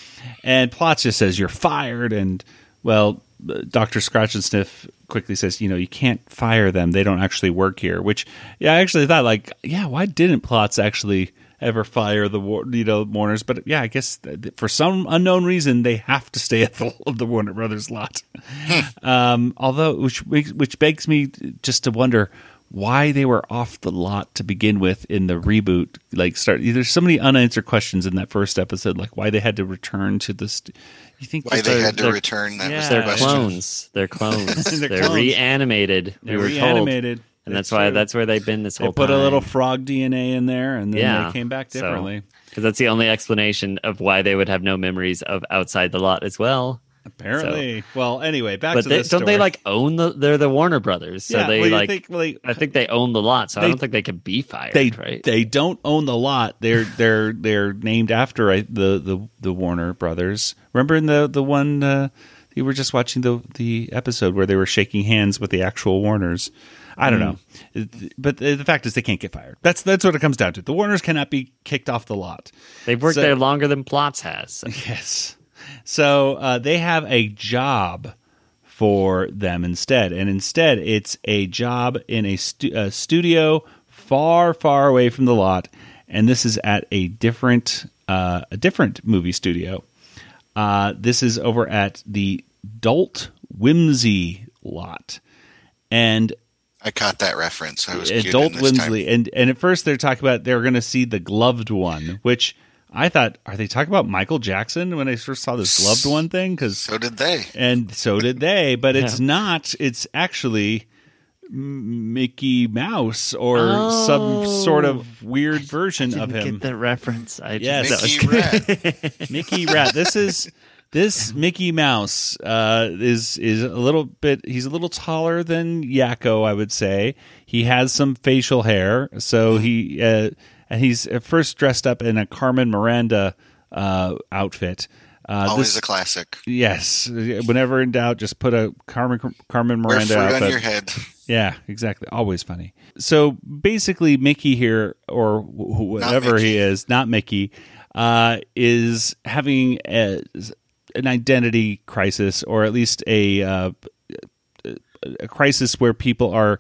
And Plotz just says you're fired. And well, uh, Doctor Scratchansniff quickly says, you know, you can't fire them. They don't actually work here. Which, yeah, I actually thought like, yeah, why didn't Plotz actually ever fire the war, you know Warners? But yeah, I guess th- for some unknown reason they have to stay at the, the Warner Brothers lot. Um, although, which which begs me just to wonder why they were off the lot to begin with in the reboot. Like, start there's so many unanswered questions in that first episode, like why they had to return to this. You think Why they a- had to they're- return that was Yeah. the they're question. clones they're clones They're they're, clones. reanimated they're we were told reanimated, and that's It's why that's where they've been this whole. Time. They put time a little frog DNA in there, and then yeah they came back differently. because that's the only explanation of why they would have no memories of outside the lot as well Apparently. well, anyway, back But to they, don't they like own the? They're the Warner Brothers, so Yeah, they well, like. think, well, I think they own the lot, so They- I don't think they could be fired. they right? they don't own the lot. They're they're they're named after the the the Warner brothers. Remember in the the one uh, you were just watching the the episode where they were shaking hands with the actual Warners. I don't know, but the, the fact is they can't get fired. That's that's what it comes down to. The Warners cannot be kicked off the lot. They've worked So- there longer than Plotz has. so- Yes. So uh, they have a job for them instead, and instead it's a job in a, stu- a studio far, far away from the lot, and this is at a different uh, a different movie studio. Uh, this is over at the Dolt Whimsy lot, and I caught that reference. I was uh, adult Cuban this time. Winsley, and and at first they're talking about they're going to see the gloved one, which I thought are they talking about Michael Jackson when I first saw this gloved one thing because So did they. and so did they, but it's not. It's actually Mickey Mouse or some sort of oh. weird version of Didn't him. get that reference. I Yes. just, Mickey that was Rat. Mickey Rat. This is this Mickey Mouse uh, is is a little bit. He's a little taller than Yakko, I would say. He has some facial hair, so he uh, and he's at first dressed up in a Carmen Miranda uh, outfit. Uh, Always this- a classic. Yes. Whenever in doubt, just put a Carmen Carmen Wear Miranda fruit on your head. Yeah, exactly. Always funny. So basically, Mickey here, or wh- whatever he is, not Mickey, uh, is having a, an identity crisis, or at least a uh, a crisis where people are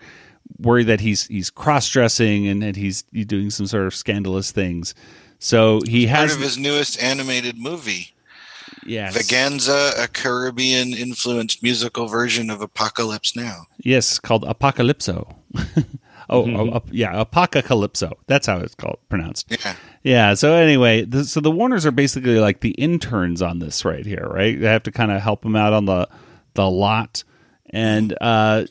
worried that he's he's cross dressing and that he's doing some sort of scandalous things. So he Part has of his newest animated movie, yes, Vaganza, a Caribbean influenced musical version of Apocalypse Now. Yes, called Apocalypso. oh, oh, ap- yeah, Apocalypso. That's how it's called pronounced. Yeah. Yeah. So anyway, the, so the Warners are basically like the interns on this right here, right? They have to kind of help them out on the the lot, and uh,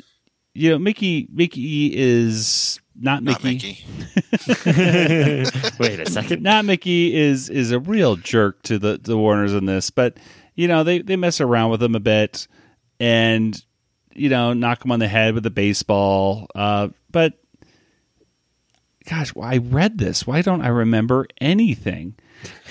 you know, Mickey Mickey is not Not Mickey. Mickey. Wait a second. Not Mickey is is a real jerk to the the Warners in this, but you know they they mess around with him a bit, and you know knock him on the head with a baseball. Uh, but gosh, I read this. Why don't I remember anything?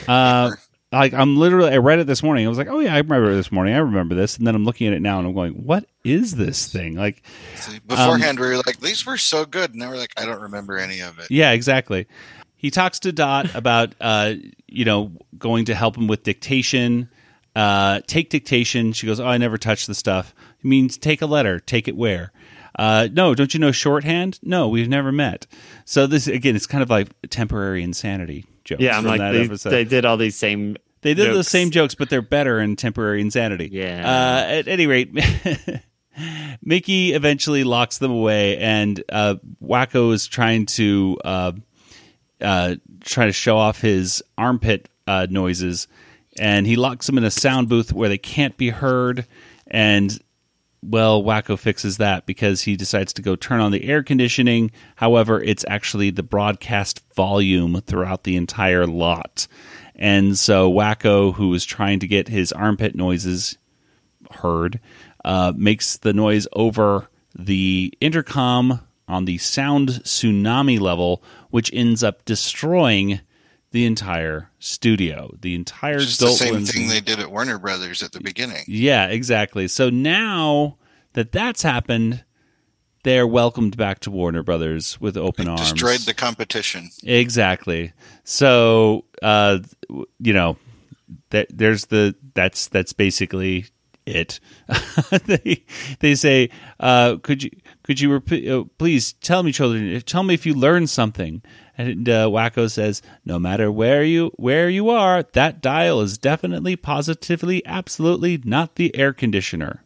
Uh, like I'm literally, I read it this morning. I was like, oh yeah, I remember this morning. I remember this, and then I'm looking at it now, and I'm going, what is this thing? Like, See, Beforehand, we were like, these were so good. And now we're like, I don't remember any of it. Yeah, exactly. He talks to Dot about uh, you know going to help him with dictation. Uh, take dictation. She goes, "Oh, I never touched the stuff." It means take a letter. Take it where? Uh, no, don't you know shorthand? No, we've never met. So this again, it's kind of like temporary insanity jokes. Yeah, I'm like they, they did all these same. They did the jokes. same jokes, but they're better in temporary insanity. Yeah. Uh, at any rate, Mickey eventually locks them away, and uh, Wakko is trying to uh, uh, try to show off his armpit uh, noises, and he locks them in a sound booth where they can't be heard. And well, Wakko fixes that because he decides to go turn on the air conditioning. However, it's actually the broadcast volume throughout the entire lot. And so Wakko, who is trying to get his armpit noises heard, uh, makes the noise over the intercom on the sound tsunami level, which ends up destroying the entire studio. The entire Just the same Whimsy- thing they did at Warner Brothers at the beginning. yeah, exactly. So now that that's happened, they're welcomed back to Warner Brothers with open arms. Destroyed the competition. exactly. So, uh, you know, that there's the that's that's basically it. they they say, uh, could you could you repeat, uh, please tell me, children, tell me if you learned something. And uh, Wakko says, no matter where you where you are, that dial is definitely, positively, absolutely not the air conditioner.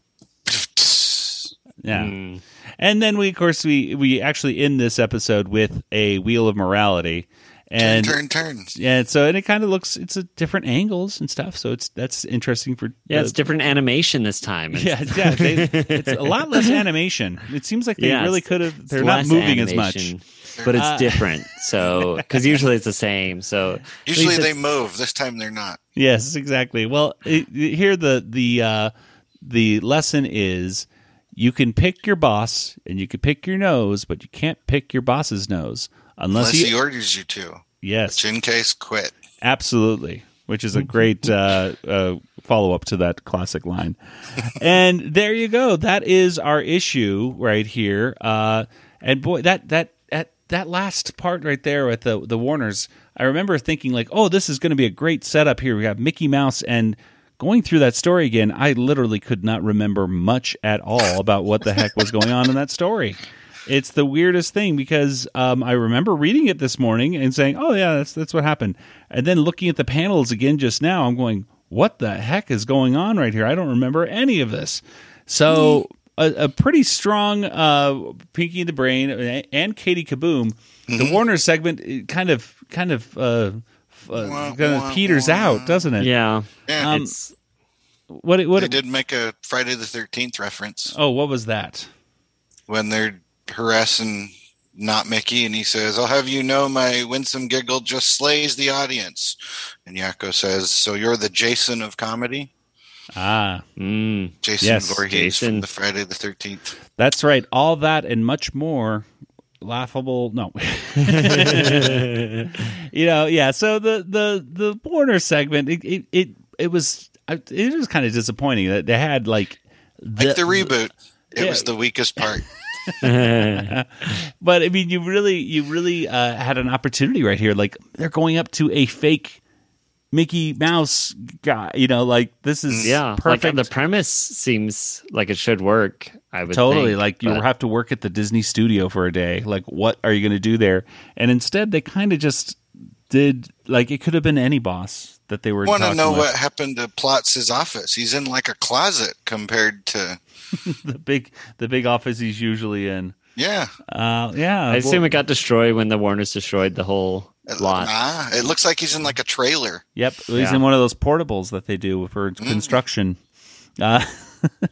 Yeah. Hmm. And then we, of course, we we actually end this episode with a wheel of morality, and turn, turn. yeah, so and it kind of looks it's a different angles and stuff. So it's that's interesting for Yeah, the- it's different animation this time. It's- yeah, yeah. They, it's a lot less animation. It seems like they Yeah, really could have. They're not less moving as much. Animation. but it's Uh, different. So because usually it's the same. So Usually they move. This time they're not. Yes, exactly. Well, it, here the the uh, the lesson is you can pick your boss and you can pick your nose, but you can't pick your boss's nose unless, Unless he, he orders you to. yes, Which in case, quit. absolutely. Which is a great uh, uh, follow up to that classic line. and there you go. That is our issue right here. Uh, and boy, that that that last part right there with the the Warners, I remember thinking like, oh, this is going to be a great setup here. We have Mickey Mouse and. Going through that story again, I literally could not remember much at all about what the heck was going on in that story. It's the weirdest thing because um, I remember reading it this morning and saying, "Oh yeah, that's that's what happened," and then looking at the panels again just now, I'm going, "What the heck is going on right here? I don't remember any of this." So a, a pretty strong uh, Pinky and the Brain and Katie Kaboom. The Warner segment kind of kind of uh, uh, Wah, kind of wah, peters wah. out, doesn't it? yeah, Yeah. Um, it's What what? they did make a Friday the 13th reference Oh, what was that? when they're harassing not Mickey, and he says, I'll have you know my winsome giggle just slays the audience. And Yakko says, So you're the Jason of comedy? Ah, mm, Jason Yes, Voorhees Jason. from the Friday the 13th. That's right. All that and much more. Laughable. No. you know, yeah. So the the the Warner segment, it it it, it was it was kind of disappointing that they had like the, Like the reboot. It Yeah. was the weakest part. but I mean, you really you really uh, had an opportunity right here. Like they're going up to a fake Mickey Mouse guy. You know, like this is yeah. perfect. Like the premise seems like it should work. I would totally think, like you but- have to work at the disney studio for a day like what are you going to do there and instead they kind of just did like it could have been any boss that they were want to know with. what happened to Plotz's office. He's in like a closet compared to. the big the big office he's usually in Yeah. uh yeah I assume it got destroyed when the Warners destroyed the whole lot. Nah, it looks like he's in like a trailer. yep he's Yeah. in one of those portables that they do for Mm. construction uh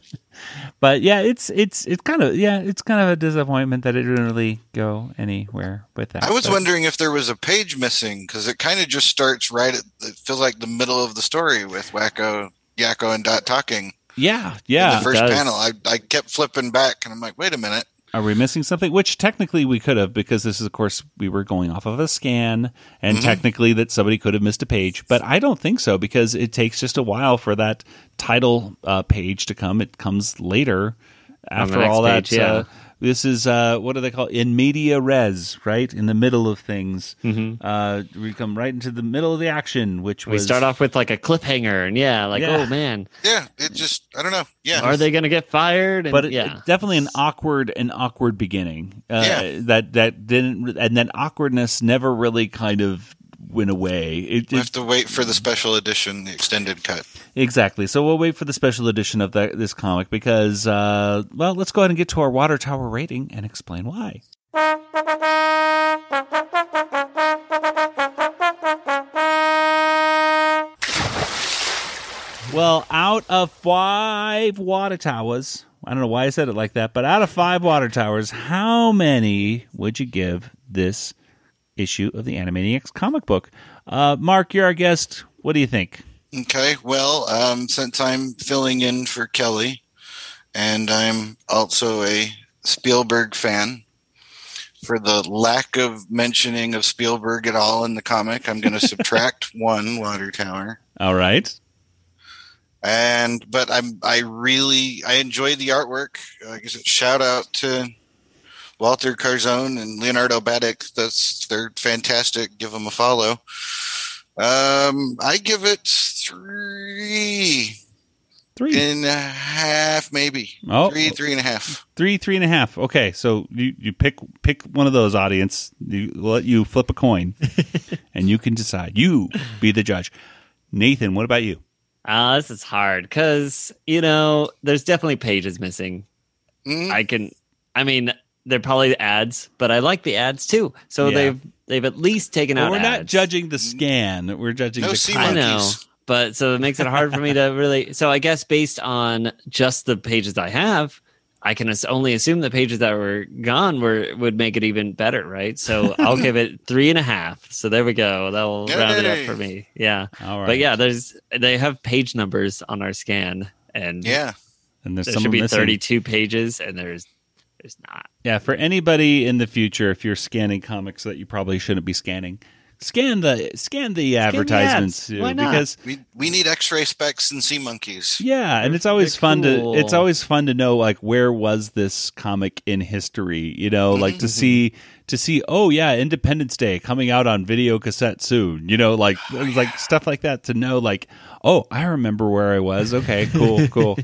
but yeah it's it's it's kind of yeah it's kind of a disappointment that it didn't really go anywhere with that I was But- wondering if there was a page missing because it kind of just starts right at. It feels like the middle of the story with Wakko, Yakko, and Dot talking. yeah in yeah the first panel. I, I kept flipping back, and I'm like, wait a minute. Are we missing something? Which technically we could have, because this is, of course, we were going off of a scan, and technically that somebody could have missed a page. But I don't think so, because it takes just a while for that title uh, page to come. It comes later after all page, that. yeah. Uh, this is uh, what do they call it? in media res, right in the middle of things. Mm-hmm. Uh, we come right into the middle of the action, which We start off with like a cliffhanger, and yeah, like Yeah. oh man, Yeah, it just I don't know. Yeah, are they going to get fired? And, but it, yeah, definitely an awkward an awkward beginning uh, Yeah. that that didn't and that awkwardness never really kind of went away. It, we have to wait for the special edition, the extended cut. exactly. So we'll wait for the special edition of that this comic because uh, well let's go ahead and get to our water tower rating and explain why. Well, out of five water towers, I don't know why I said it like that, but out of five water towers, how many would you give this issue of the Animaniacs comic book? Uh, Mark, you're our guest. What do you think? Okay, well, um, since I'm filling in for Kelly, and I'm also a Spielberg fan, for the lack of mentioning of Spielberg at all in the comic, I'm going to subtract one water tower. All right. and but I'm I really I enjoyed the artwork. Like I said, shout out to Walter Carzon and Leonardo Batic. That's they're fantastic. Give them a follow. Um, I give it three Three. and a half, maybe Oh. three, three and a half. Three, three and a half. Okay, so you, you pick pick one of those audience. You we'll let you flip a coin, and you can decide. You be the judge. Nathan, what about you? uh, this is hard because you know there's definitely pages missing. Mm, I can, I mean, they're probably ads, but I like the ads too. So Yeah. they've they've at least taken Well, out. we're not judging the scan. We're judging No the sea I know, but so it makes it hard for me to really. So I guess based on just the pages I have, I can only assume the pages that were gone were would make it even better, right? So I'll give it three and a half. So there we go. That'll round it Yay. up for me. Yeah. All right. But yeah, there's they have page numbers on our scan, and Yeah. and there's there should be missing. 32 pages, and there's there's not. Yeah, for anybody in the future, if you're scanning comics that you probably shouldn't be scanning, scan the scan the advertisements ads. Why too, not? because We we need X-ray specs and sea monkeys. yeah, and They're- it's always fun cool. to it's always fun to know like where was this comic in history, you know, like to mm-hmm. see to see oh yeah, Independence Day coming out on video cassette soon, you know, like like stuff like that to know like oh, I remember where I was. Okay, cool, cool.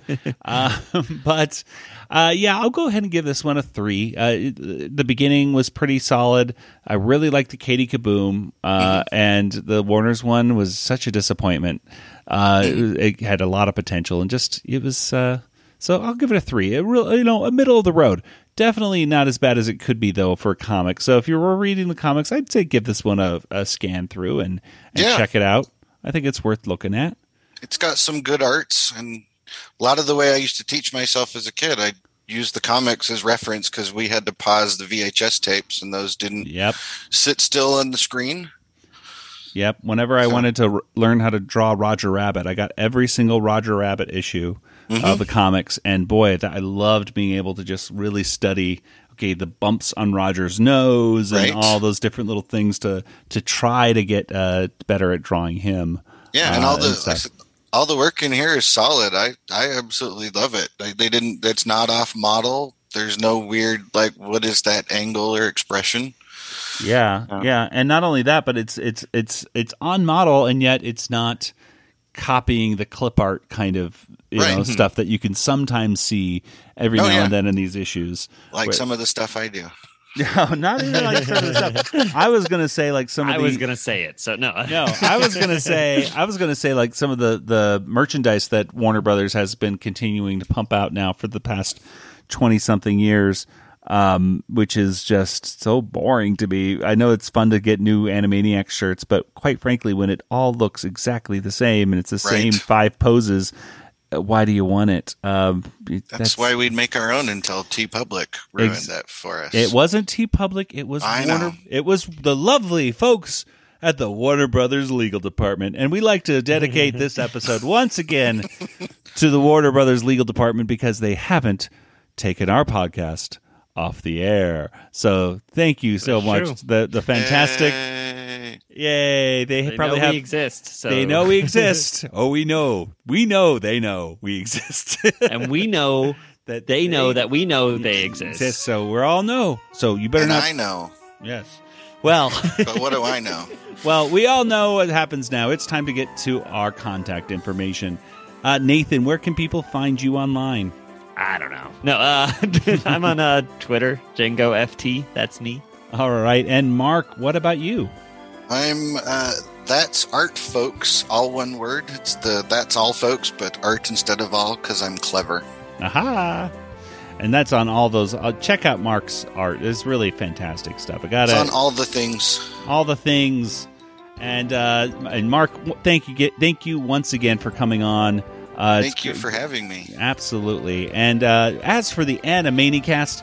um, but uh, yeah, I'll go ahead and give this one a three. Uh, the beginning was pretty solid. I really liked the Katie Kaboom, uh, and the Warner's one was such a disappointment. Uh, it, had a lot of potential, and just it was. Uh, so I'll give it a three. It real, you know, a middle of the road. Definitely not as bad as it could be though for a comic. So if you were reading the comics, I'd say give this one a, a scan through and, and Yeah. check it out. I think it's worth looking at. It's got some good arts and a lot of the way I used to teach myself as a kid. I used the comics as reference because we had to pause the VHS tapes and those didn't Yep. sit still on the screen. Yep. Whenever I wanted to r- learn how to draw Roger Rabbit, I got every single Roger Rabbit issue of the comics, and boy, that I loved being able to just really study. Okay, the bumps on Roger's nose and Right. all those different little things to to try to get uh, better at drawing him. Yeah, and uh, all the stuff. All the work in here is solid. I I absolutely love it. They, they didn't. It's not off model. There's no weird like what is that angle or expression. Yeah, yeah, and not only that, but it's it's it's it's on model, and yet it's not copying the clip art kind of you know Right. stuff that you can sometimes see every Oh, now yeah. and then in these issues. Like Where- some of the stuff I do. No, not even like some of the stuff. I was gonna say like some of I the. was gonna say it, so no. no, I was gonna say I was gonna say like some of the the merchandise that Warner Brothers has been continuing to pump out now for the past twenty something years, um, which is just so boring to me. I know it's fun to get new Animaniacs shirts, but quite frankly, when it all looks exactly the same and it's the same five poses, why do you want it? Um, That's, why we'd make our own until TeePublic ruined Ex- that for us. It wasn't TeePublic. It was I Warner. know. It was the lovely folks at the Warner Brothers legal department, and we like to dedicate this episode once again to the Warner Brothers legal department because they haven't taken our podcast off the air. So thank you so That's much. true. The the fantastic. Yay. Yay! They, They probably know have. we exist. So They know we exist. oh, we know. We know they know we exist. and we know that they know that we know they exist. exist. So we're all know. So you better And not. I know, Yes. Well. but what do I know? Well, we all know what happens now. It's time to get to our contact information. Uh, Nathan, where can people find you online? I don't know. No, uh, I'm on uh, Twitter, Django FT. That's me. All right. And Mark, what about you? I'm uh that's art folks, all one word. It's the that's all folks, but art instead of all because I'm clever. Aha. And that's on all those. Uh, check out Mark's art. It's really fantastic stuff. I got it. on all the things. all the things. And uh, and Mark, thank you, get, thank you once again for coming on. Uh, Thank you for having me. Absolutely. And uh, as for the Animanicast,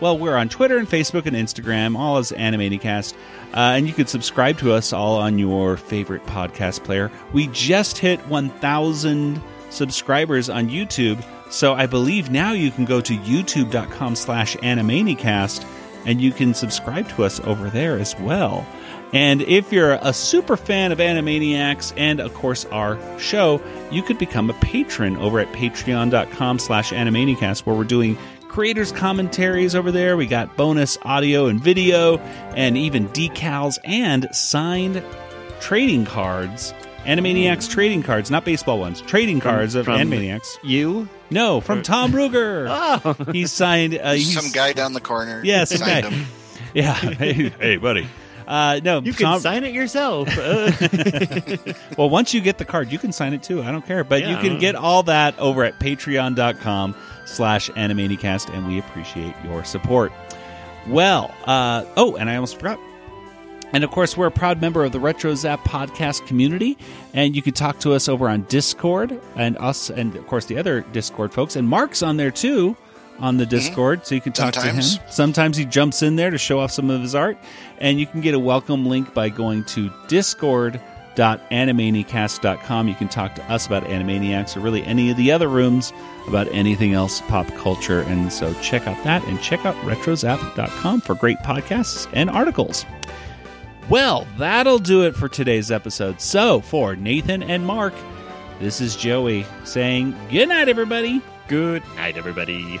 well, we're on Twitter and Facebook and Instagram, all as Animanicast. Uh, and you can subscribe to us all on your favorite podcast player. We just hit 1,000 subscribers on YouTube. So I believe now you can go to youtube.com slash Animanicast and you can subscribe to us over there as well. And if you're a super fan of Animaniacs and, of course, our show, you could become a patron over at patreon.com slash Animanicast, where we're doing creators' commentaries over there. We got bonus audio and video, and even decals and signed trading cards. Animaniacs trading cards, not baseball ones, trading cards of from- Animaniacs. You? No, from Tom Ruegger. Oh, He signed. Uh, he's, Some guy down the corner. Yeah, some signed guy. him. Yeah. Hey, hey, buddy. Uh, no, you can Tom, sign it yourself. Well, once you get the card, you can sign it too. I don't care. But you can get all that over at patreon.com slash animanicast, and we appreciate your support. Well, uh, oh, and I almost forgot. And of course, we're a proud member of the RetroZap podcast community, and you can talk to us over on Discord, and us, and of course, the other Discord folks. And Mark's on there too. On the mm-hmm. Discord, so you can talk Sometimes. to him. Sometimes he jumps in there to show off some of his art, and you can get a welcome link by going to discord.animanicast.com. You can talk to us about Animaniacs or really any of the other rooms about anything else pop culture. And so check out that and check out retrozap.com for great podcasts and articles. Well, that'll do it for today's episode. So, for Nathan and Mark, this is Joey saying good night, everybody. Good night, everybody.